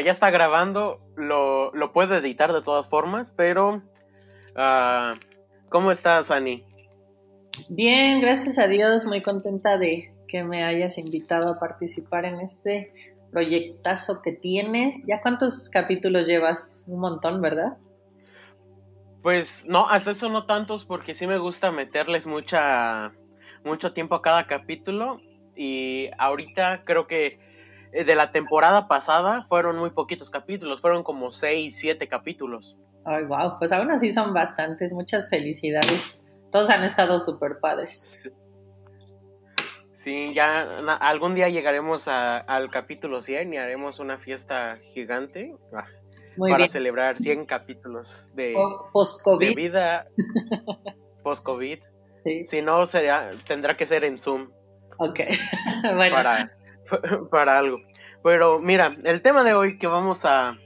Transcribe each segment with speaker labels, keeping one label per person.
Speaker 1: ya está grabando, lo, lo puedo editar de todas formas, pero ah, ¿cómo estás, Ani?
Speaker 2: Bien, gracias a Dios, muy contenta de que me hayas invitado a participar en este proyectazo que tienes. ¿Ya cuántos capítulos llevas? Un montón, ¿verdad?
Speaker 1: Pues no, hasta eso no tantos porque sí me gusta meterles mucha mucho tiempo a cada capítulo y ahorita creo que de la temporada pasada fueron muy poquitos capítulos, fueron como 6, 7 capítulos.
Speaker 2: Ay, wow, pues aún así son bastantes, muchas felicidades. Todos han estado súper padres.
Speaker 1: Sí. ya algún día llegaremos al capítulo 100 y haremos una fiesta gigante ah, para celebrar 100 capítulos de,
Speaker 2: post-COVID.
Speaker 1: vida post-COVID. Si no, sería, tendrá que ser en Zoom.
Speaker 2: Ok, bueno.
Speaker 1: Para, para algo. Pero mira, el tema de hoy que vamos a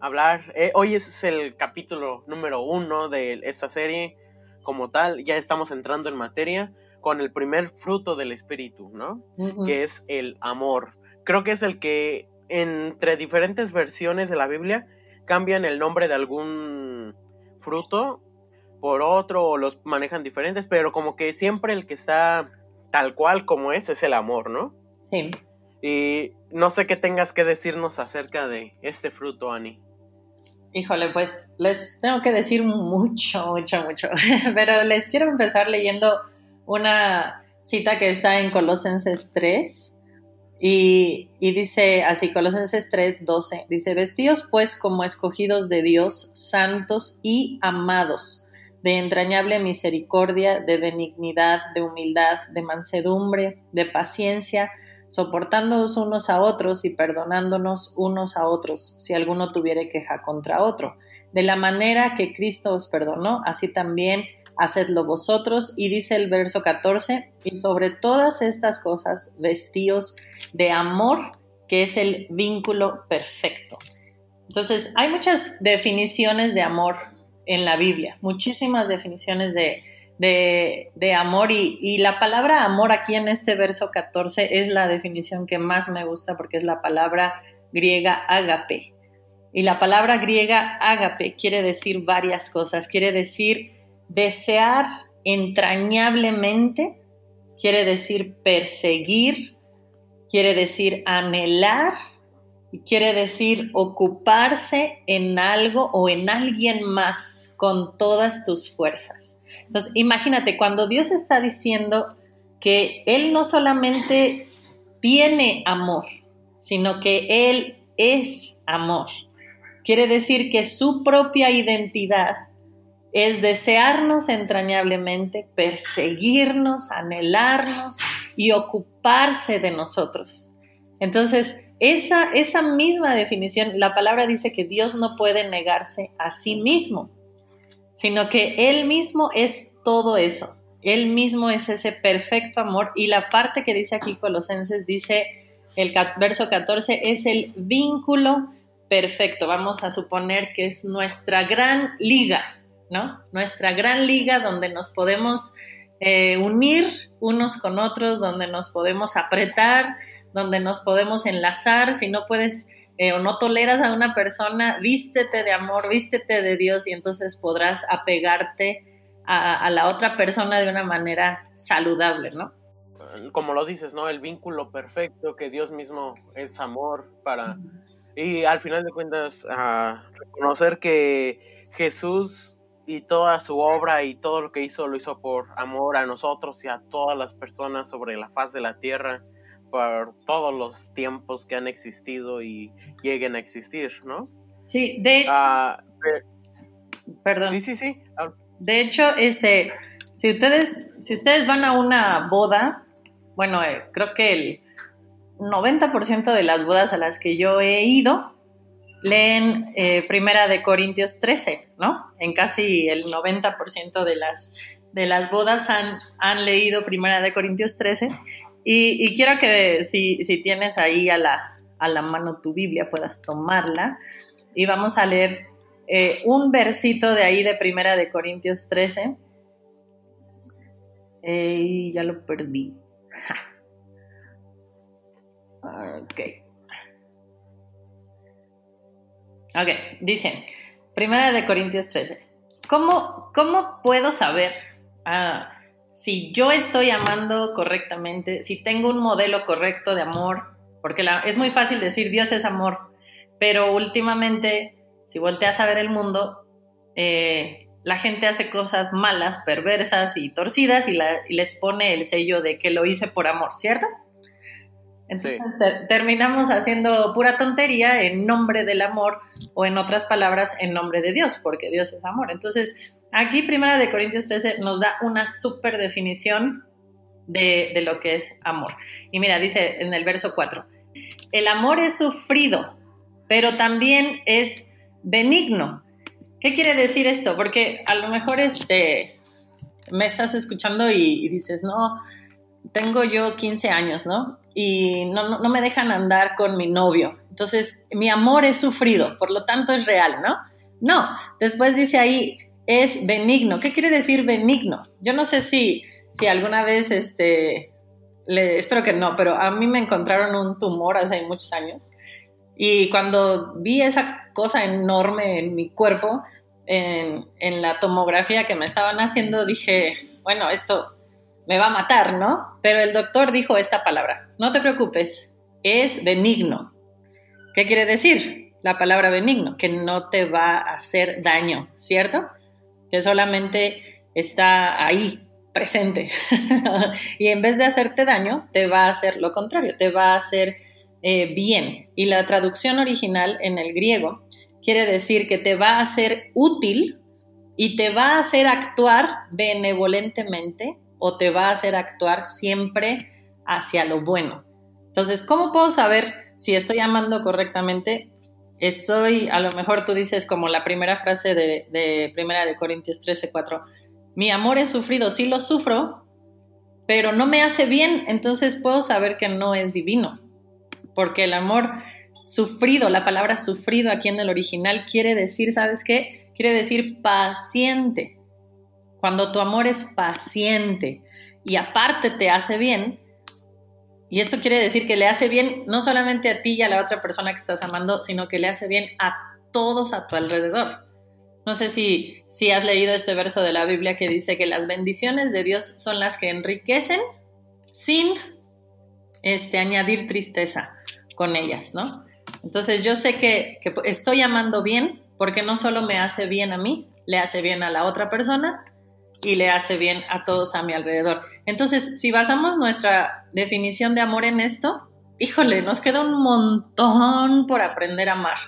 Speaker 1: hablar, eh, hoy es el capítulo número uno de esta serie como tal, ya estamos entrando en materia con el primer fruto del espíritu, ¿no? Que es el amor. Creo que es el que entre diferentes versiones de la Biblia cambian el nombre de algún fruto por otro o los manejan diferentes, pero como que siempre el que está tal cual como es es el amor, ¿no?
Speaker 2: Sí.
Speaker 1: Y no sé qué tengas que decirnos acerca de este fruto, Ani.
Speaker 2: Híjole, pues les tengo que decir mucho, mucho, mucho, pero les quiero empezar leyendo una cita que está en Colosenses 3 y, dice así, Colosenses 3, 12, dice, vestidos pues como escogidos de Dios, santos y amados de entrañable misericordia, de benignidad, de humildad, de mansedumbre, de paciencia, soportándonos unos a otros y perdonándonos unos a otros, si alguno tuviere queja contra otro. De la manera que Cristo os perdonó, así también hacedlo vosotros. Y dice el verso 14, y sobre todas estas cosas vestíos de amor, que es el vínculo perfecto. Entonces, hay muchas definiciones de amor en la Biblia, muchísimas definiciones de, amor y, la palabra amor aquí en este verso 14 es la definición que más me gusta porque es la palabra griega agape. Y la palabra griega agape quiere decir varias cosas, quiere decir desear entrañablemente, quiere decir perseguir, quiere decir anhelar, quiere decir ocuparse en algo o en alguien más con todas tus fuerzas. Entonces, imagínate, cuando Dios está diciendo que Él no solamente tiene amor, sino que Él es amor. Quiere decir que su propia identidad es desearnos entrañablemente, perseguirnos, anhelarnos y ocuparse de nosotros. Entonces, esa, esa misma definición, la palabra dice que Dios no puede negarse a sí mismo, sino que Él mismo es todo eso. Él mismo es ese perfecto amor y la parte que dice aquí Colosenses dice, el verso 14, es el vínculo perfecto. Vamos a suponer que es nuestra gran liga, ¿no? Nuestra gran liga donde nos podemos eh, unir unos con otros, donde nos podemos apretar, donde nos podemos enlazar, si no puedes eh, o no toleras a una persona, vístete de amor, vístete de Dios y entonces podrás apegarte a, la otra persona de una manera saludable, ¿no?
Speaker 1: Como lo dices, ¿no? El vínculo perfecto, que Dios mismo es amor para... Y al final de cuentas, reconocer que Jesús y toda su obra y todo lo que hizo lo hizo por amor a nosotros y a todas las personas sobre la faz de la tierra por todos los tiempos que han existido y lleguen a existir, ¿no?
Speaker 2: Sí, de
Speaker 1: ah,
Speaker 2: Perdón.
Speaker 1: Sí, sí, sí.
Speaker 2: Ah. De hecho, este, si ustedes, si ustedes van a una boda, bueno, eh, creo que el 90% de las bodas a las que yo he ido leen eh, Primera de Corintios 13, ¿no? En casi el 90% de las, de las bodas han, han leído Primera de Corintios 13 y, quiero que si, tienes ahí a la, a la mano tu Biblia, puedas tomarla. Y vamos a leer eh, un versito de ahí de Primera de Corintios 13. y ya lo perdí. ok. Ok, dice, primera de Corintios 13. ¿Cómo, cómo puedo saber ah, si yo estoy amando correctamente, si tengo un modelo correcto de amor? Porque la, es muy fácil decir Dios es amor, pero últimamente, si volteas a ver el mundo, eh, la gente hace cosas malas, perversas y torcidas y, les pone el sello de que lo hice por amor, ¿cierto? Entonces terminamos haciendo pura tontería en nombre del amor o en otras palabras en nombre de Dios, porque Dios es amor. Entonces aquí Primera de Corintios 13 nos da una súper definición de, de lo que es amor. Y mira, dice en el verso 4, el amor es sufrido, pero también es benigno. ¿Qué quiere decir esto? Porque a lo mejor este, me estás escuchando y, dices, no, tengo yo 15 años, ¿no? Y no, no, me dejan andar con mi novio. Entonces, mi amor es sufrido, por lo tanto es real, ¿no? No, después dice ahí, es benigno. ¿Qué quiere decir benigno? Yo no sé si, si alguna vez, este, le, espero que no, pero a mí me encontraron un tumor hace muchos años. Y cuando vi esa cosa enorme en mi cuerpo, en, la tomografía que me estaban haciendo, dije, bueno, esto me va a matar, ¿no? Pero el doctor dijo esta palabra, no te preocupes, es benigno. ¿Qué quiere decir la palabra benigno? Que no te va a hacer daño, ¿cierto? Que solamente está ahí, presente. y en vez de hacerte daño, te va a hacer lo contrario, te va a hacer eh, bien. Y la traducción original en el griego quiere decir que te va a ser útil y te va a hacer actuar benevolentemente o te va a hacer actuar siempre hacia lo bueno. Entonces, ¿cómo puedo saber si estoy amando correctamente? Estoy, a lo mejor tú dices como la primera frase de, Primera de Corintios 13, 4, mi amor es sufrido, sí lo sufro, pero no me hace bien, entonces puedo saber que no es divino, porque el amor Sufrido, la palabra sufrido aquí en el original quiere decir, ¿sabes qué? Quiere decir paciente. Cuando tu amor es paciente y aparte te hace bien, y esto quiere decir que le hace bien no solamente a ti y a la otra persona que estás amando, sino que le hace bien a todos a tu alrededor. No sé si, si has leído este verso de la Biblia que dice que las bendiciones de Dios son las que enriquecen sin este, añadir tristeza con ellas, ¿no? Entonces yo sé que, estoy amando bien porque no solo me hace bien a mí, le hace bien a la otra persona y le hace bien a todos a mi alrededor. Entonces, si basamos nuestra definición de amor en esto, híjole, nos queda un montón por aprender a amar,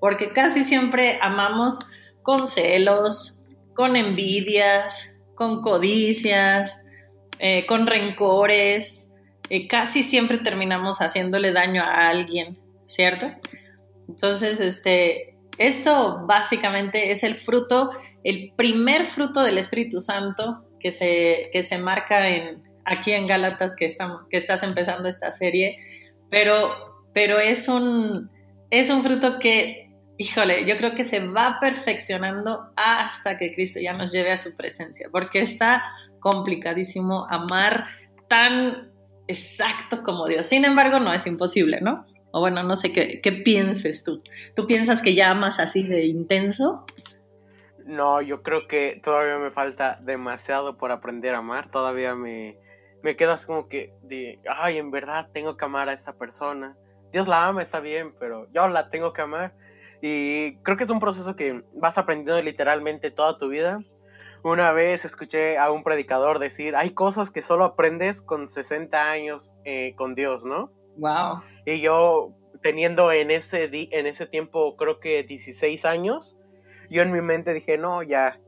Speaker 2: porque casi siempre amamos con celos, con envidias, con codicias, eh, con rencores, eh, casi siempre terminamos haciéndole daño a alguien. ¿cierto? Entonces, este, esto básicamente es el fruto, el primer fruto del Espíritu Santo que se, que se marca en, aquí en Gálatas que, estamos, que estás empezando esta serie, pero, pero es, un, es un fruto que, híjole, yo creo que se va perfeccionando hasta que Cristo ya nos lleve a su presencia, porque está complicadísimo amar tan exacto como Dios. Sin embargo, no es imposible, ¿no? O bueno, no sé qué, pienses tú. ¿Tú piensas que ya amas así de intenso?
Speaker 1: No, yo creo que todavía me falta demasiado por aprender a amar. Todavía me, me quedas como que de, ay, en verdad tengo que amar a esta persona. Dios la ama, está bien, pero yo la tengo que amar. Y creo que es un proceso que vas aprendiendo literalmente toda tu vida. Una vez escuché a un predicador decir, hay cosas que solo aprendes con 60 años eh, con Dios, ¿no?
Speaker 2: Wow.
Speaker 1: Y yo teniendo en ese, en ese tiempo creo que 16 años, yo en mi mente dije, no, ya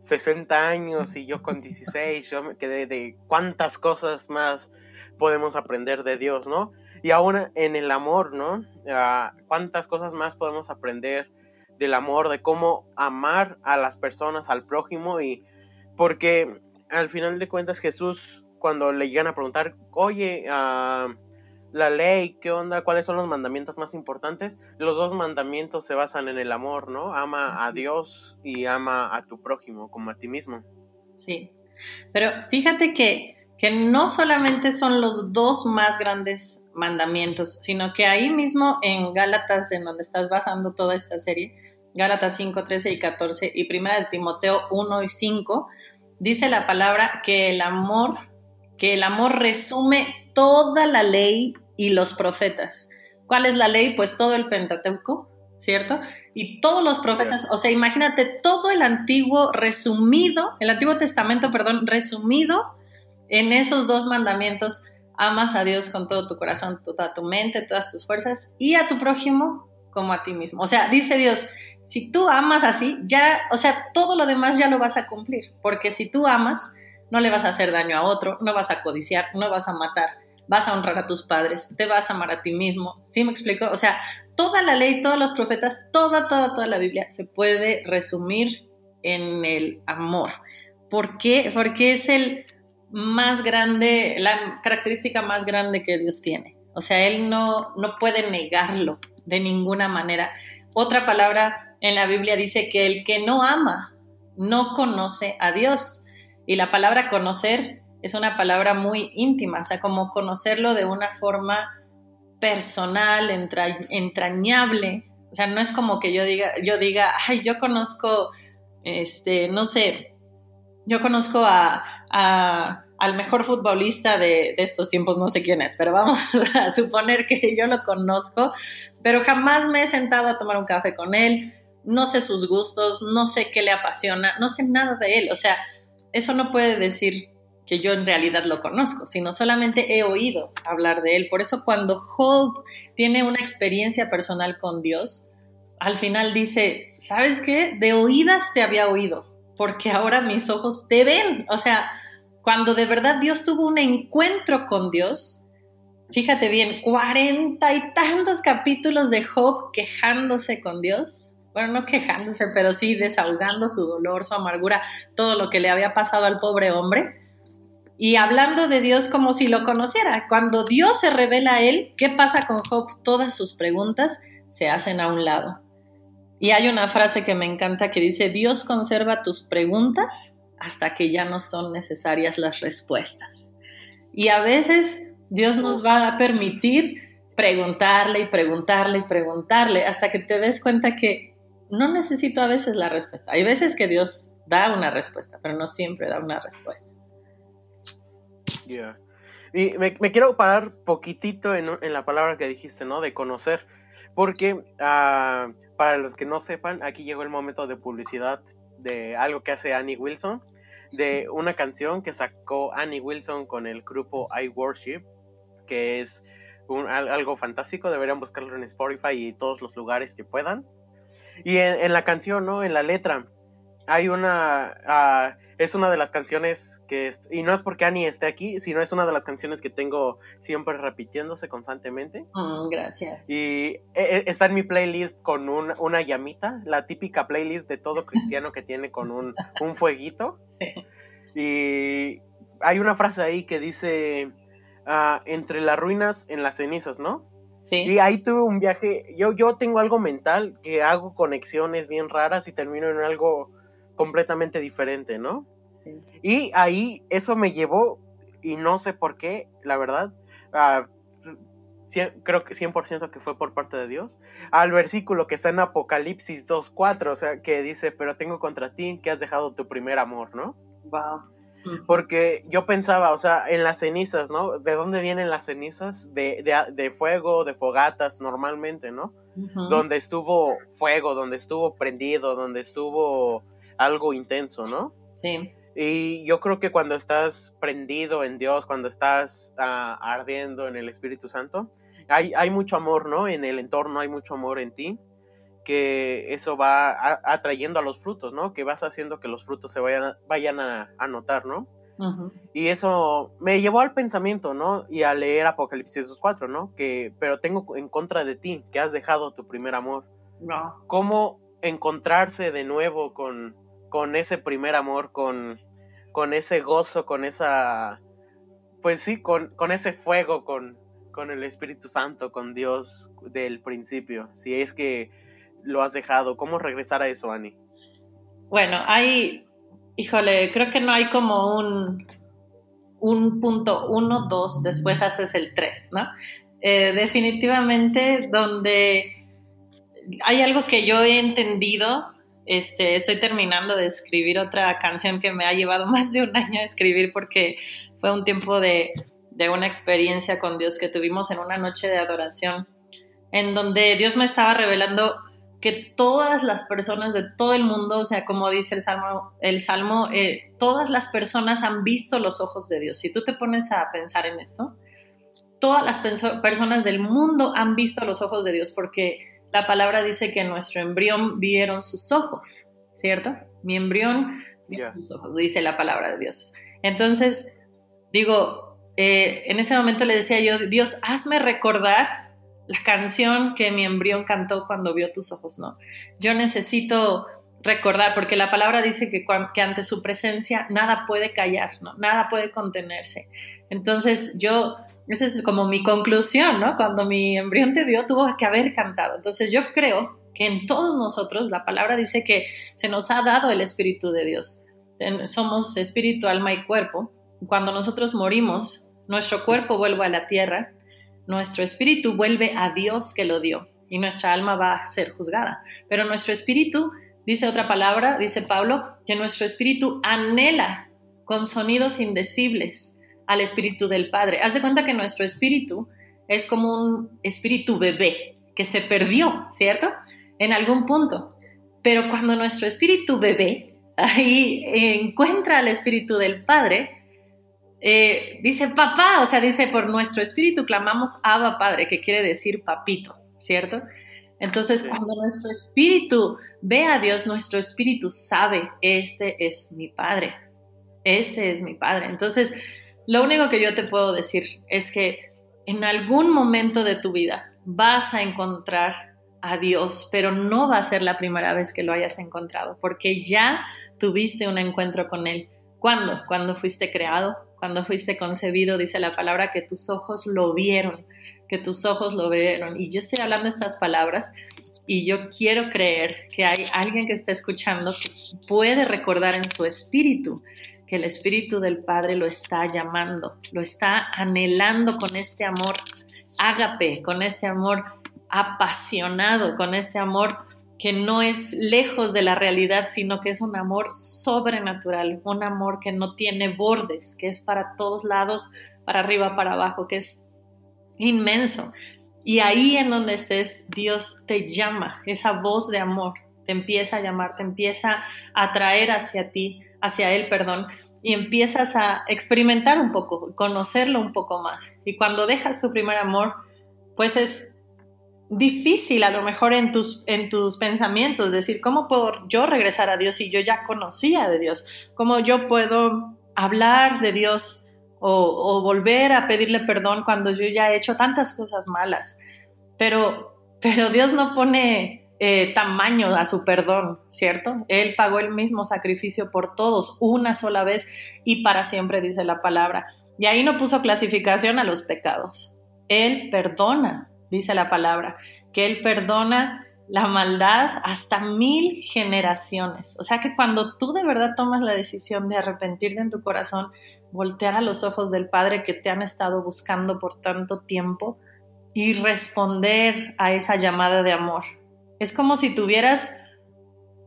Speaker 1: 60 años y yo con 16, yo me quedé de cuántas cosas más podemos aprender de Dios, ¿no? Y aún en el amor, ¿no? Ah, cuántas cosas más podemos aprender del amor, de cómo amar a las personas, al prójimo y porque al final de cuentas Jesús cuando le llegan a preguntar, oye, uh, la ley, qué onda, cuáles son los mandamientos más importantes. Los dos mandamientos se basan en el amor, ¿no? Ama a Dios y ama a tu prójimo como a ti mismo.
Speaker 2: Sí, pero fíjate que, que no solamente son los dos más grandes mandamientos, sino que ahí mismo en Gálatas, en donde estás basando toda esta serie, Gálatas 5, 13 y 14 y Primera de Timoteo 1 y 5, dice la palabra que el amor, que el amor resume toda la ley y los profetas. ¿Cuál es la ley? Pues todo el Pentateuco, ¿cierto? Y todos los profetas, o sea, imagínate todo el antiguo resumido, el Antiguo Testamento, perdón, resumido en esos dos mandamientos. Amas a Dios con todo tu corazón, toda tu mente, todas tus fuerzas y a tu prójimo como a ti mismo. O sea, dice Dios, si tú amas así, ya, o sea, todo lo demás ya lo vas a cumplir, porque si tú amas, no le vas a hacer daño a otro, no vas a codiciar, no vas a matar, vas a honrar a tus padres, te vas a amar a ti mismo. ¿Sí me explico? O sea, toda la ley, todos los profetas, toda, toda, toda la Biblia se puede resumir en el amor. ¿Por qué? Porque es el más grande, la característica más grande que Dios tiene. O sea, Él no, no puede negarlo de ninguna manera. Otra palabra en la Biblia dice que el que no ama no conoce a Dios. Y la palabra conocer es una palabra muy íntima, o sea, como conocerlo de una forma personal, entrañable. O sea, no es como que yo diga, yo diga, ay, yo conozco, este, no sé, yo conozco a, al mejor futbolista de, de, estos tiempos, no sé quién es, pero vamos a suponer que yo lo conozco, pero jamás me he sentado a tomar un café con él, no sé sus gustos, no sé qué le apasiona, no sé nada de él. O sea, eso no puede decir que yo en realidad lo conozco, sino solamente he oído hablar de él. Por eso cuando Job tiene una experiencia personal con Dios, al final dice, ¿sabes qué? De oídas te había oído, porque ahora mis ojos te ven. O sea, cuando de verdad Dios tuvo un encuentro con Dios, fíjate bien, cuarenta y tantos capítulos de Job quejándose con Dios. Bueno, no quejándose, pero sí desahogando su dolor, su amargura, todo lo que le había pasado al pobre hombre y hablando de Dios como si lo conociera. Cuando Dios se revela a él, ¿qué pasa con Job? Todas sus preguntas se hacen a un lado. Y hay una frase que me encanta que dice, Dios conserva tus preguntas hasta que ya no son necesarias las respuestas. Y a veces Dios nos va a permitir preguntarle y preguntarle y preguntarle hasta que te des cuenta que no necesito a veces la respuesta. Hay veces que Dios da una respuesta, pero no siempre da una respuesta.
Speaker 1: Y me, quiero parar poquitito en, la palabra que dijiste, ¿no? De conocer. Porque ah, para los que no sepan, aquí llegó el momento de publicidad de algo que hace Annie Wilson, de una canción que sacó Annie Wilson con el grupo I Worship, que es algo fantástico, deberían buscarlo en Spotify y todos los lugares que puedan. Y en, la canción, ¿no? En la letra, hay una... Ah, es una de las canciones que, y no es porque Annie esté aquí, sino es una de las canciones que tengo siempre repitiéndose constantemente.
Speaker 2: Mm, gracias.
Speaker 1: Y e, e, está en mi playlist con una llamita, la típica playlist de todo cristiano que tiene con un, un fueguito. Y hay una frase ahí que dice, ah, entre las ruinas, en las cenizas, ¿no? Sí. Y ahí tuve un viaje, yo, yo tengo algo mental, que hago conexiones bien raras y termino en algo completamente diferente, ¿no? Y ahí eso me llevó, y no sé por qué, la verdad, creo que 100% que fue por parte de Dios, al versículo que está en Apocalipsis 2.4, o sea, que dice, pero tengo contra ti que has dejado tu primer amor, ¿no?
Speaker 2: Wow.
Speaker 1: Porque yo pensaba, o sea, en las cenizas, ¿no? ¿De dónde vienen las cenizas? De, de, fuego, de fogatas, normalmente, ¿no? Donde estuvo fuego, donde estuvo prendido, donde estuvo algo intenso, ¿no?
Speaker 2: Sí.
Speaker 1: Y yo creo que cuando estás prendido en Dios, cuando estás ah, ardiendo en el Espíritu Santo, hay, hay mucho amor, ¿no? En el entorno hay mucho amor en ti, que eso va atrayendo a los frutos, ¿no? Que vas haciendo que los frutos se vayan, vayan a, notar, ¿no? Y eso me llevó al pensamiento, ¿no? Y a leer Apocalipsis 2.4, ¿no? Que, pero tengo en contra de ti, que has dejado tu primer amor.
Speaker 2: No.
Speaker 1: ¿Cómo encontrarse de nuevo con, con ese primer amor, con, con ese gozo, con esa, pues sí, con, con ese fuego, con, con el Espíritu Santo, con Dios del principio, si es que lo has dejado, ¿cómo regresar a eso, Ani?
Speaker 2: Bueno, hay, híjole, creo que no hay como un, un punto uno, dos, después haces el tres, ¿no? eh, definitivamente donde hay algo que yo he entendido. Este, estoy terminando de escribir otra canción que me ha llevado más de un año a escribir porque fue un tiempo de, una experiencia con Dios que tuvimos en una noche de adoración, en donde Dios me estaba revelando que todas las personas de todo el mundo, o sea, como dice el Salmo, el Salmo eh, todas las personas han visto los ojos de Dios. Si tú te pones a pensar en esto, todas las personas del mundo han visto los ojos de Dios porque la palabra dice que nuestro embrión vieron sus ojos, ¿cierto? Mi embrión vio sus ojos, dice la palabra de Dios. Entonces, digo, eh, en ese momento le decía yo, Dios, hazme recordar la canción que mi embrión cantó cuando vio tus ojos, ¿no? Yo necesito recordar, porque la palabra dice que, que, ante su presencia nada puede callar, ¿no? Nada puede contenerse. Entonces yo, esa es como mi conclusión, ¿no? Cuando mi embrión te vio, tuvo que haber cantado. Entonces yo creo que en todos nosotros, la palabra dice que se nos ha dado el Espíritu de Dios. Somos espíritu, alma y cuerpo. Cuando nosotros morimos, nuestro cuerpo vuelve a la tierra nuestro espíritu vuelve a Dios que lo dio y nuestra alma va a ser juzgada. Pero nuestro espíritu, dice otra palabra, dice Pablo, que nuestro espíritu anhela con sonidos indecibles al espíritu del Padre. Haz de cuenta que nuestro espíritu es como un espíritu bebé que se perdió, ¿cierto? En algún punto. Pero cuando nuestro espíritu bebé ahí encuentra al espíritu del Padre, eh, dice papá, o sea, dice por nuestro espíritu clamamos Abba Padre, que quiere decir papito, ¿cierto? Entonces, cuando nuestro espíritu ve a Dios, nuestro espíritu sabe, este es mi Padre, este es mi Padre. Entonces, lo único que yo te puedo decir es que en algún momento de tu vida vas a encontrar a Dios, pero no va a ser la primera vez que lo hayas encontrado, porque ya tuviste un encuentro con Él. ¿Cuándo? Cuando fuiste creado, cuando fuiste concebido, dice la palabra, que tus ojos lo vieron, que tus ojos lo vieron. Y yo estoy hablando estas palabras y yo quiero creer que hay alguien que está escuchando que puede recordar en su espíritu que el espíritu del Padre lo está llamando, lo está anhelando con este amor ágape, con este amor apasionado, con este amor que no es lejos de la realidad, sino que es un amor sobrenatural, un amor que no tiene bordes, que es para todos lados, para arriba, para abajo, que es inmenso. Y ahí en donde estés, Dios te llama, esa voz de amor te empieza a llamar, te empieza a atraer hacia ti, hacia Él, perdón, y empiezas a experimentar un poco, conocerlo un poco más. Y cuando dejas tu primer amor, pues es difícil a lo mejor en tus, en tus pensamientos, decir, ¿cómo puedo yo regresar a Dios si yo ya conocía de Dios? ¿Cómo yo puedo hablar de Dios o, volver a pedirle perdón cuando yo ya he hecho tantas cosas malas? Pero, pero Dios no pone eh, tamaño a su perdón, ¿cierto? Él pagó el mismo sacrificio por todos una sola vez y para siempre, dice la palabra. Y ahí no puso clasificación a los pecados. Él perdona dice la palabra, que Él perdona la maldad hasta mil generaciones. O sea que cuando tú de verdad tomas la decisión de arrepentirte en tu corazón, voltear a los ojos del Padre que te han estado buscando por tanto tiempo y responder a esa llamada de amor. Es como si tuvieras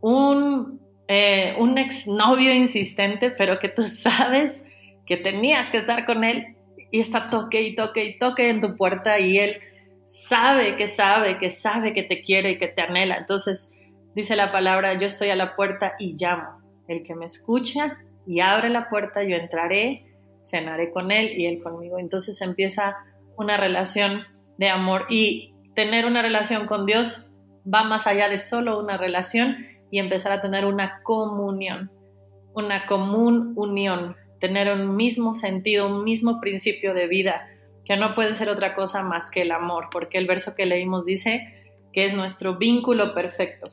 Speaker 2: un, eh, un exnovio insistente, pero que tú sabes que tenías que estar con él y está toque y toque y toque en tu puerta y él sabe que sabe, que sabe que te quiere y que te anhela. Entonces dice la palabra, yo estoy a la puerta y llamo. El que me escucha y abre la puerta, yo entraré, cenaré con él y él conmigo. Entonces empieza una relación de amor y tener una relación con Dios va más allá de solo una relación y empezar a tener una comunión, una común unión, tener un mismo sentido, un mismo principio de vida, que no puede ser otra cosa más que el amor, porque el verso que leímos dice que es nuestro vínculo perfecto.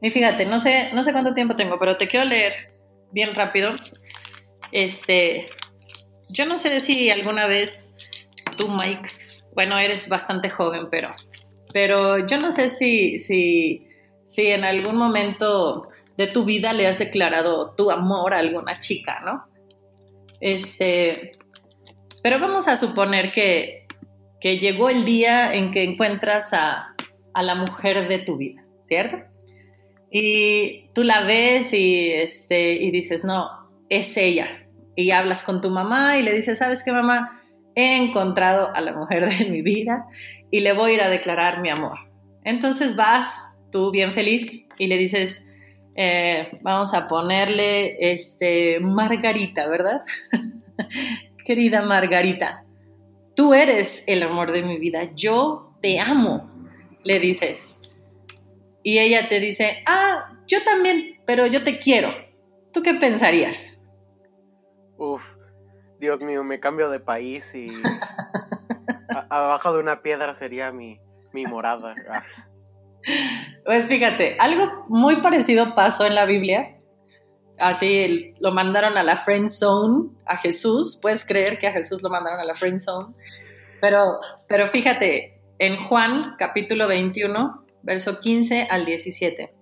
Speaker 2: Y fíjate, no sé, no sé cuánto tiempo tengo, pero te quiero leer bien rápido. Este, yo no sé si alguna vez tú, Mike, bueno, eres bastante joven, pero, pero yo no sé si, si, si en algún momento de tu vida le has declarado tu amor a alguna chica, ¿no? Este, pero vamos a suponer que, que llegó el día en que encuentras a, a la mujer de tu vida, ¿cierto? Y tú la ves y, este, y dices, no, es ella. Y hablas con tu mamá y le dices, ¿sabes qué, mamá? He encontrado a la mujer de mi vida y le voy a ir a declarar mi amor. Entonces vas, tú bien feliz, y le dices, eh, vamos a ponerle este, Margarita, ¿verdad? Querida Margarita, tú eres el amor de mi vida, yo te amo, le dices. Y ella te dice, ah, yo también, pero yo te quiero. ¿Tú qué pensarías?
Speaker 1: Uf, Dios mío, me cambio de país y abajo de una piedra sería mi, mi morada. Ah.
Speaker 2: Pues fíjate, algo muy parecido pasó en la Biblia. Así lo mandaron a la friend zone a Jesús. Puedes creer que a Jesús lo mandaron a la friend zone. Pero, pero fíjate, en Juan capítulo 21, verso 15 al 17,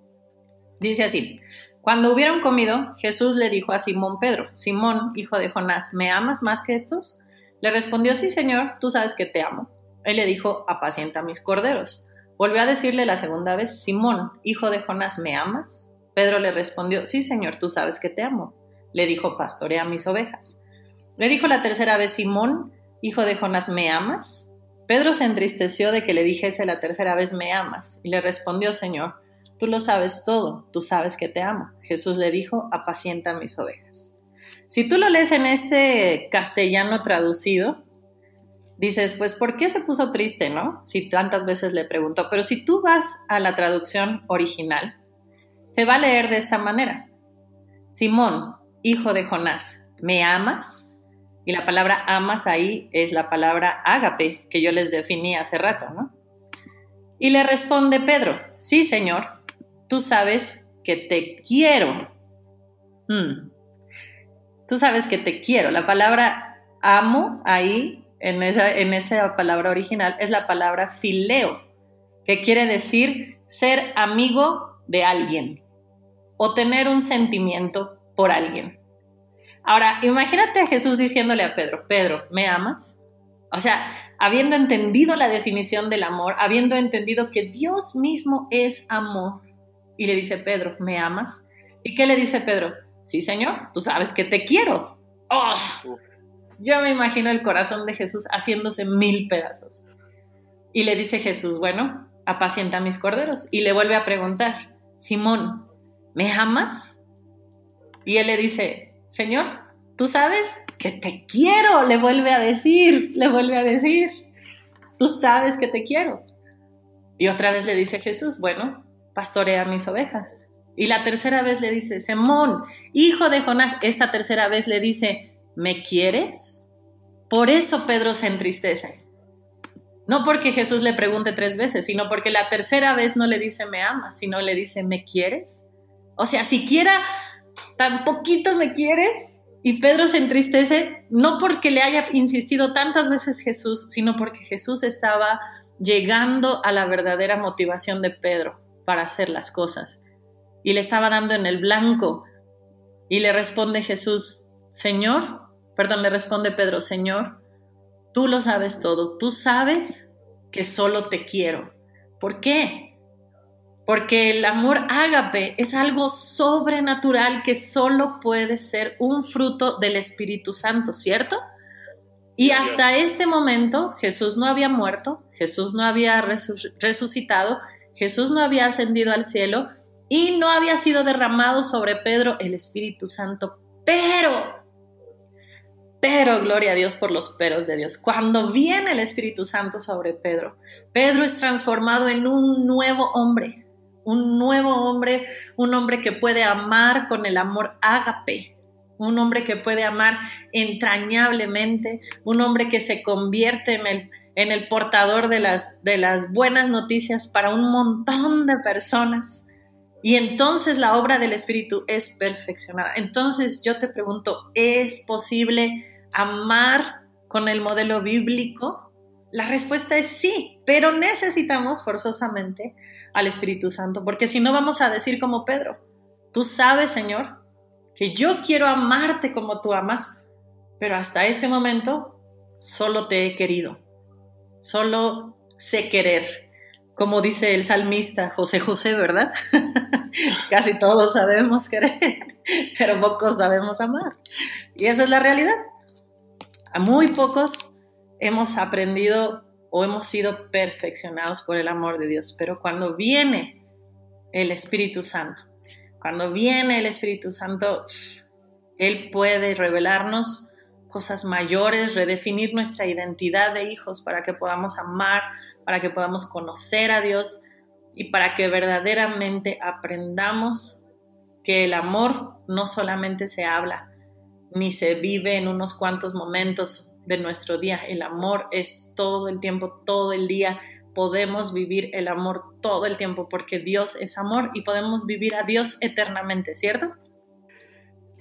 Speaker 2: dice así. Cuando hubieron comido, Jesús le dijo a Simón Pedro, Simón, hijo de Jonás, ¿me amas más que estos? Le respondió, sí, Señor, tú sabes que te amo. Él le dijo, apacienta mis corderos. Volvió a decirle la segunda vez, Simón, hijo de Jonás, ¿me amas? Pedro le respondió, sí, Señor, tú sabes que te amo. Le dijo, pastorea mis ovejas. Le dijo la tercera vez, Simón, hijo de Jonás, ¿me amas? Pedro se entristeció de que le dijese la tercera vez, ¿me amas? Y le respondió, Señor, tú lo sabes todo, tú sabes que te amo. Jesús le dijo, apacienta mis ovejas. Si tú lo lees en este castellano traducido, dices, pues, ¿por qué se puso triste, no? Si tantas veces le preguntó. Pero si tú vas a la traducción original, se va a leer de esta manera. Simón, hijo de Jonás, ¿me amas? Y la palabra amas ahí es la palabra ágape, que yo les definí hace rato, ¿no? Y le responde Pedro, sí, Señor, tú sabes que te quiero. Hmm. Tú sabes que te quiero. La palabra amo ahí en esa, en esa palabra original es la palabra fileo, que quiere decir ser amigo de alguien o tener un sentimiento por alguien. Ahora, imagínate a Jesús diciéndole a Pedro, Pedro, ¿me amas? O sea, habiendo entendido la definición del amor, habiendo entendido que Dios mismo es amor, y le dice, Pedro, ¿me amas? ¿Y qué le dice Pedro? Sí, Señor, tú sabes que te quiero. ¡Oh! Yo me imagino el corazón de Jesús haciéndose mil pedazos. Y le dice Jesús, bueno, apacienta mis corderos. Y le vuelve a preguntar, Simón, ¿me amas? Y él le dice, Señor, tú sabes que te quiero, le vuelve a decir, le vuelve a decir, tú sabes que te quiero. Y otra vez le dice Jesús, bueno, pastorea mis ovejas. Y la tercera vez le dice, Simón, hijo de Jonás, esta tercera vez le dice, ¿me quieres? Por eso Pedro se entristece. No porque Jesús le pregunte tres veces, sino porque la tercera vez no le dice me amas, sino le dice me quieres. O sea, siquiera tan poquito me quieres. Y Pedro se entristece no porque le haya insistido tantas veces Jesús, sino porque Jesús estaba llegando a la verdadera motivación de Pedro para hacer las cosas. Y le estaba dando en el blanco. Y le responde Jesús, Señor, perdón, le responde Pedro, Señor, tú lo sabes todo, tú sabes que solo te quiero. ¿Por qué? Porque el amor ágape es algo sobrenatural que solo puede ser un fruto del Espíritu Santo, ¿cierto? Y hasta este momento Jesús no había muerto, Jesús no había resucitado, Jesús no había ascendido al cielo y no había sido derramado sobre Pedro el Espíritu Santo. Pero pero gloria a Dios por los peros de Dios. Cuando viene el Espíritu Santo sobre Pedro, Pedro es transformado en un nuevo hombre, un nuevo hombre, un hombre que puede amar con el amor ágape, un hombre que puede amar entrañablemente, un hombre que se convierte en el, en el portador de las, de las buenas noticias para un montón de personas. Y entonces la obra del Espíritu es perfeccionada. Entonces yo te pregunto, ¿es posible amar con el modelo bíblico? La respuesta es sí, pero necesitamos forzosamente al Espíritu Santo, porque si no vamos a decir como Pedro, tú sabes, Señor, que yo quiero amarte como tú amas, pero hasta este momento solo te he querido. Solo sé querer. Como dice el salmista José José, ¿verdad? Casi todos sabemos querer, pero pocos sabemos amar. Y esa es la realidad. A muy pocos hemos aprendido o hemos sido perfeccionados por el amor de Dios, pero cuando viene el Espíritu Santo, cuando viene el Espíritu Santo, Él puede revelarnos cosas mayores, redefinir nuestra identidad de hijos para que podamos amar, para que podamos conocer a Dios y para que verdaderamente aprendamos que el amor no solamente se habla ni se vive en unos cuantos momentos de nuestro día, el amor es todo el tiempo, todo el día. Podemos vivir el amor todo el tiempo porque Dios es amor y podemos vivir a Dios eternamente, ¿cierto?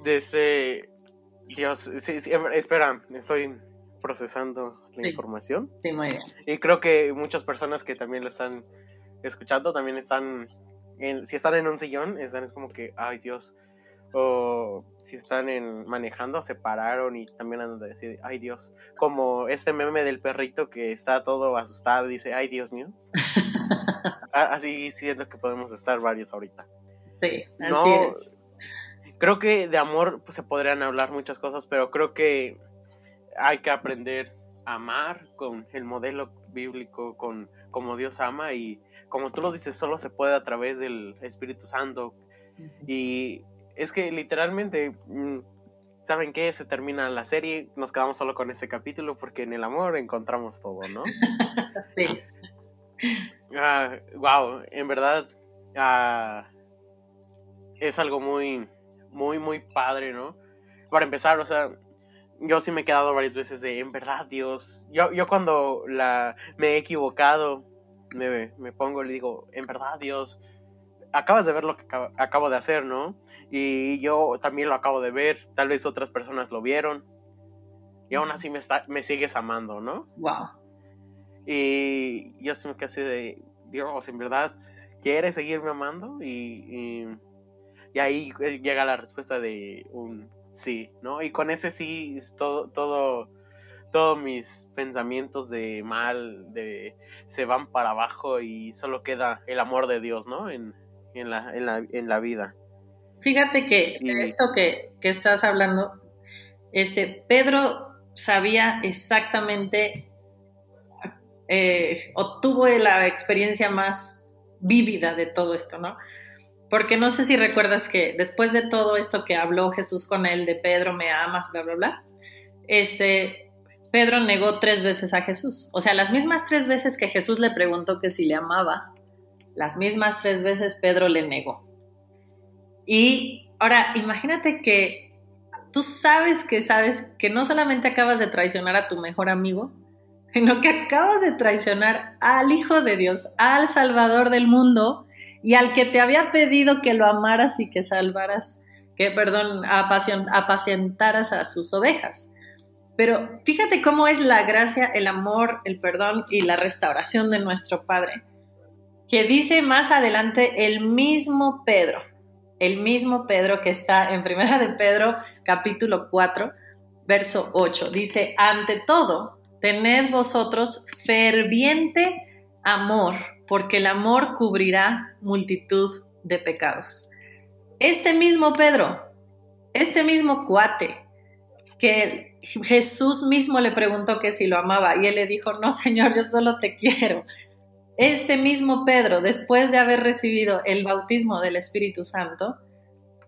Speaker 1: Desde Dios, sí, sí, espera, estoy procesando la información.
Speaker 2: Sí, muy bien.
Speaker 1: Y creo que muchas personas que también lo están escuchando también están, en, si están en un sillón, están es como que, ay Dios, o si están en manejando, se pararon y también andan de decir, ay Dios, como este meme del perrito que está todo asustado y dice, ay Dios mío. así siento que podemos estar varios ahorita.
Speaker 2: Sí, así es
Speaker 1: creo que de amor pues, se podrían hablar muchas cosas, pero creo que hay que aprender a amar con el modelo bíblico, con como Dios ama y como tú lo dices, solo se puede a través del Espíritu Santo. Y es que literalmente, mm, ¿saben qué? Se termina la serie, nos quedamos solo con este capítulo porque en el amor encontramos todo, ¿no?
Speaker 2: sí.
Speaker 1: wow, ah, en verdad ah, es algo muy muy, muy padre, ¿no? Para empezar, o sea, yo sí me he quedado varias veces de, en verdad, Dios, yo, yo cuando la, me he equivocado, me, me pongo y le digo, en verdad, Dios, acabas de ver lo que acabo, de hacer, ¿no? Y yo también lo acabo de ver, tal vez otras personas lo vieron, y aún así me, está, me sigues amando, ¿no?
Speaker 2: Wow.
Speaker 1: Y yo sí me quedé así de, Dios, en verdad, ¿quieres seguirme amando? y y ahí eh, llega la respuesta de un sí, ¿no? Y con ese sí, todo, todo, todos mis pensamientos de mal, de se van para abajo y solo queda el amor de Dios, ¿no? En, en, la, en, la, en la, vida.
Speaker 2: Fíjate que esto que, que, estás hablando, este, Pedro sabía exactamente, eh, o tuvo la experiencia más vívida de todo esto, ¿no? Porque no sé si recuerdas que después de todo esto que habló Jesús con él de Pedro, me amas, bla, bla, bla, este, Pedro negó tres veces a Jesús. O sea, las mismas tres veces que Jesús le preguntó que si le amaba, las mismas tres veces Pedro le negó. Y ahora, imagínate que tú sabes que sabes que no solamente acabas de traicionar a tu mejor amigo, sino que acabas de traicionar al Hijo de Dios, al Salvador del mundo, y al que te había pedido que lo amaras y que salvaras, que, perdón, apacentaras a sus ovejas. Pero fíjate cómo es la gracia, el amor, el perdón y la restauración de nuestro Padre. Que dice más adelante el mismo Pedro, el mismo Pedro que está en Primera de Pedro capítulo 4, verso 8. Dice, ante todo, tened vosotros ferviente amor porque el amor cubrirá multitud de pecados. Este mismo Pedro, este mismo cuate, que Jesús mismo le preguntó que si lo amaba y él le dijo, no Señor, yo solo te quiero. Este mismo Pedro, después de haber recibido el bautismo del Espíritu Santo,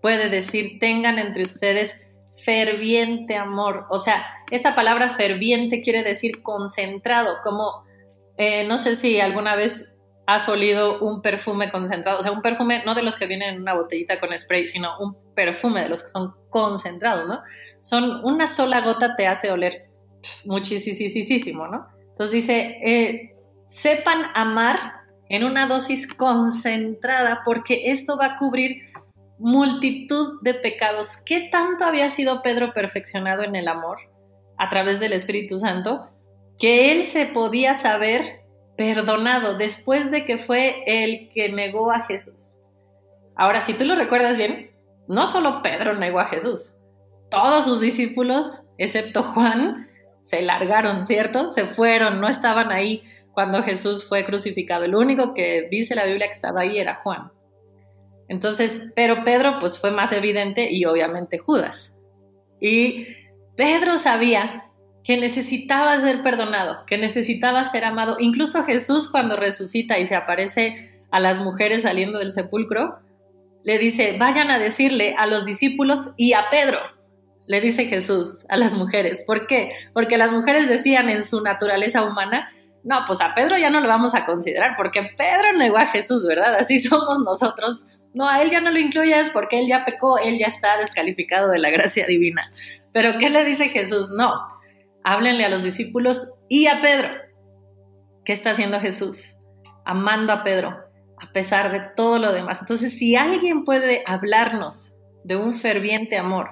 Speaker 2: puede decir, tengan entre ustedes ferviente amor. O sea, esta palabra ferviente quiere decir concentrado, como eh, no sé si alguna vez has olido un perfume concentrado, o sea, un perfume no de los que vienen en una botellita con spray, sino un perfume de los que son concentrados, ¿no? Son una sola gota te hace oler muchísimo, ¿no? Entonces dice, eh, sepan amar en una dosis concentrada porque esto va a cubrir multitud de pecados. ¿Qué tanto había sido Pedro perfeccionado en el amor a través del Espíritu Santo? Que él se podía saber perdonado después de que fue el que negó a Jesús. Ahora, si tú lo recuerdas bien, no solo Pedro negó a Jesús, todos sus discípulos, excepto Juan, se largaron, ¿cierto? Se fueron, no estaban ahí cuando Jesús fue crucificado. El único que dice la Biblia que estaba ahí era Juan. Entonces, pero Pedro pues fue más evidente y obviamente Judas. Y Pedro sabía que necesitaba ser perdonado, que necesitaba ser amado. Incluso Jesús cuando resucita y se aparece a las mujeres saliendo del sepulcro, le dice, vayan a decirle a los discípulos y a Pedro, le dice Jesús a las mujeres. ¿Por qué? Porque las mujeres decían en su naturaleza humana, no, pues a Pedro ya no lo vamos a considerar, porque Pedro negó a Jesús, ¿verdad? Así somos nosotros. No, a él ya no lo incluyas porque él ya pecó, él ya está descalificado de la gracia divina. Pero ¿qué le dice Jesús? No, háblenle a los discípulos y a Pedro. ¿Qué está haciendo Jesús? Amando a Pedro, a pesar de todo lo demás. Entonces, si alguien puede hablarnos de un ferviente amor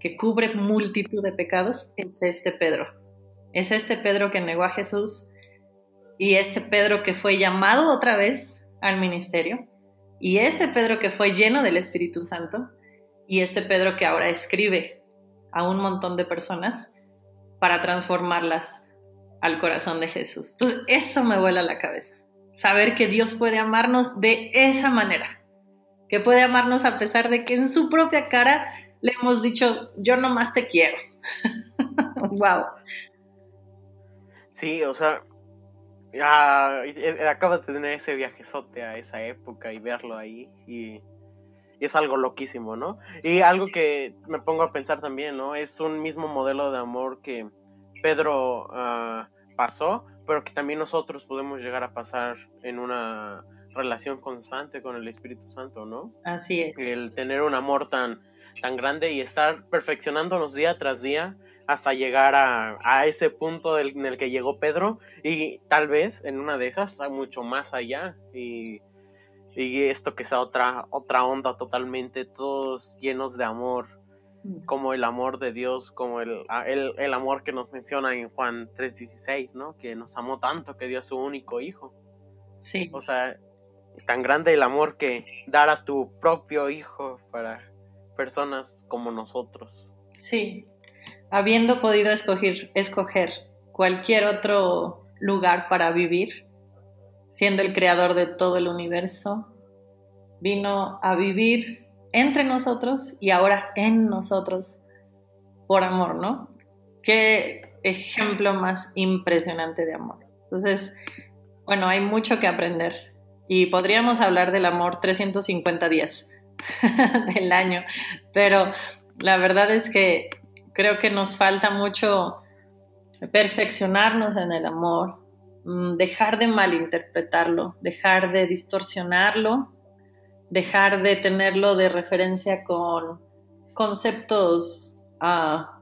Speaker 2: que cubre multitud de pecados, es este Pedro. Es este Pedro que negó a Jesús y este Pedro que fue llamado otra vez al ministerio y este Pedro que fue lleno del Espíritu Santo y este Pedro que ahora escribe a un montón de personas para transformarlas al corazón de Jesús. Entonces, eso me vuela la cabeza. Saber que Dios puede amarnos de esa manera, que puede amarnos a pesar de que en su propia cara le hemos dicho, yo nomás te quiero. wow.
Speaker 1: Sí, o sea, ya, acabas de tener ese viajezote a esa época y verlo ahí y, es algo loquísimo, ¿no? Y algo que me pongo a pensar también, ¿no? Es un mismo modelo de amor que Pedro ah, pasó, pero que también nosotros podemos llegar a pasar en una relación constante con el Espíritu Santo, ¿no?
Speaker 2: Así es.
Speaker 1: El tener un amor tan, tan grande y estar perfeccionándonos día tras día hasta llegar a, ese punto en el que llegó Pedro y tal vez en una de esas mucho más allá y, esto que sea otra, otra onda totalmente, todos llenos de amor, mm. como el amor de Dios, como el, el, amor que nos menciona en Juan 3:16, ¿no? Que nos amó tanto que dio a su único hijo.
Speaker 2: Sí.
Speaker 1: O sea, tan grande el amor que dar a tu propio hijo para personas como nosotros.
Speaker 2: Sí, habiendo podido escoger, escoger cualquier otro lugar para vivir, siendo el creador de todo el universo, vino a vivir entre nosotros y ahora en nosotros por amor, ¿no? Qué ejemplo más impresionante de amor. Entonces, bueno, hay mucho que aprender y podríamos hablar del amor 350 días del año, pero la verdad es que creo que nos falta mucho perfeccionarnos en el amor, dejar de malinterpretarlo, dejar de distorsionarlo, dejar de tenerlo de referencia con conceptos ah,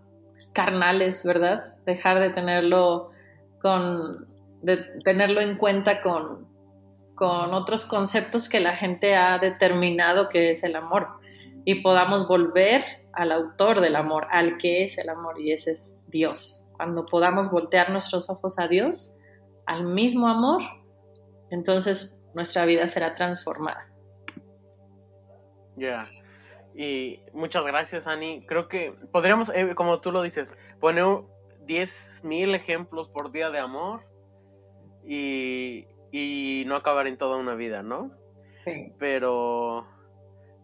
Speaker 2: carnales, ¿verdad? Dejar de tenerlo con de tenerlo en cuenta con, con otros conceptos que la gente ha determinado que es el amor y podamos volver al autor del amor, al que es el amor y ese es Dios. Cuando podamos voltear nuestros ojos a Dios, al mismo amor, entonces nuestra vida será transformada.
Speaker 1: Ya. Y muchas gracias, Ani. Creo que podríamos, eh, como tú lo dices, poner 10.000 ejemplos por día de amor y, y no acabar en toda una vida, ¿no?
Speaker 2: Sí.
Speaker 1: Pero,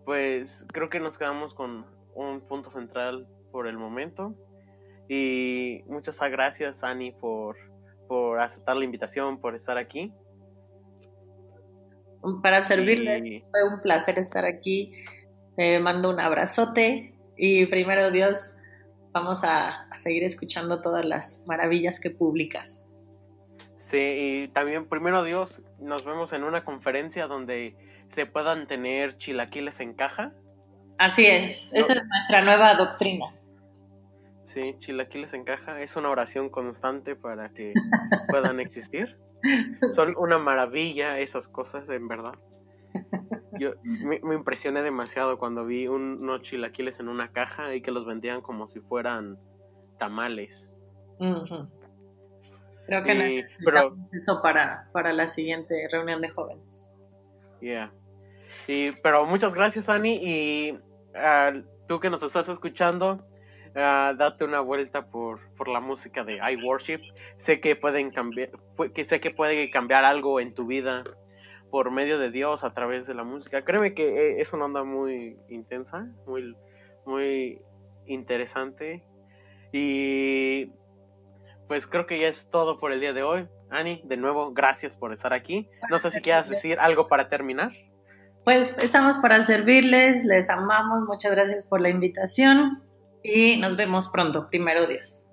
Speaker 1: pues creo que nos quedamos con un punto central por el momento. Y muchas gracias, Ani, por, por aceptar la invitación, por estar aquí.
Speaker 2: Para servirles, fue un placer estar aquí. me mando un abrazote y primero Dios, vamos a, a seguir escuchando todas las maravillas que publicas.
Speaker 1: Sí, y también primero Dios, nos vemos en una conferencia donde se puedan tener chilaquiles en caja
Speaker 2: Así es, esa es nuestra nueva doctrina.
Speaker 1: Sí, chilaquiles en caja es una oración constante para que puedan existir. Son una maravilla esas cosas, en verdad. Yo me, impresioné demasiado cuando vi unos chilaquiles en una caja y que los vendían como si fueran tamales.
Speaker 2: Creo que necesitamos eso para, para la siguiente reunión de jóvenes.
Speaker 1: Yeah. Y, pero muchas gracias, Ani. Y tú que nos estás escuchando, ah, date una vuelta por, por la música de I Worship. Sé que pueden cambiar, que sé que puede cambiar algo en tu vida por medio de Dios a través de la música. Créeme que eh, es una onda muy intensa, muy, muy interesante. Y pues creo que ya es todo por el día de hoy. Ani, de nuevo, gracias por estar aquí. No sé si quieras decir algo para terminar.
Speaker 2: Pues estamos para servirles, les amamos, muchas gracias por la invitación y nos vemos pronto, primero Dios.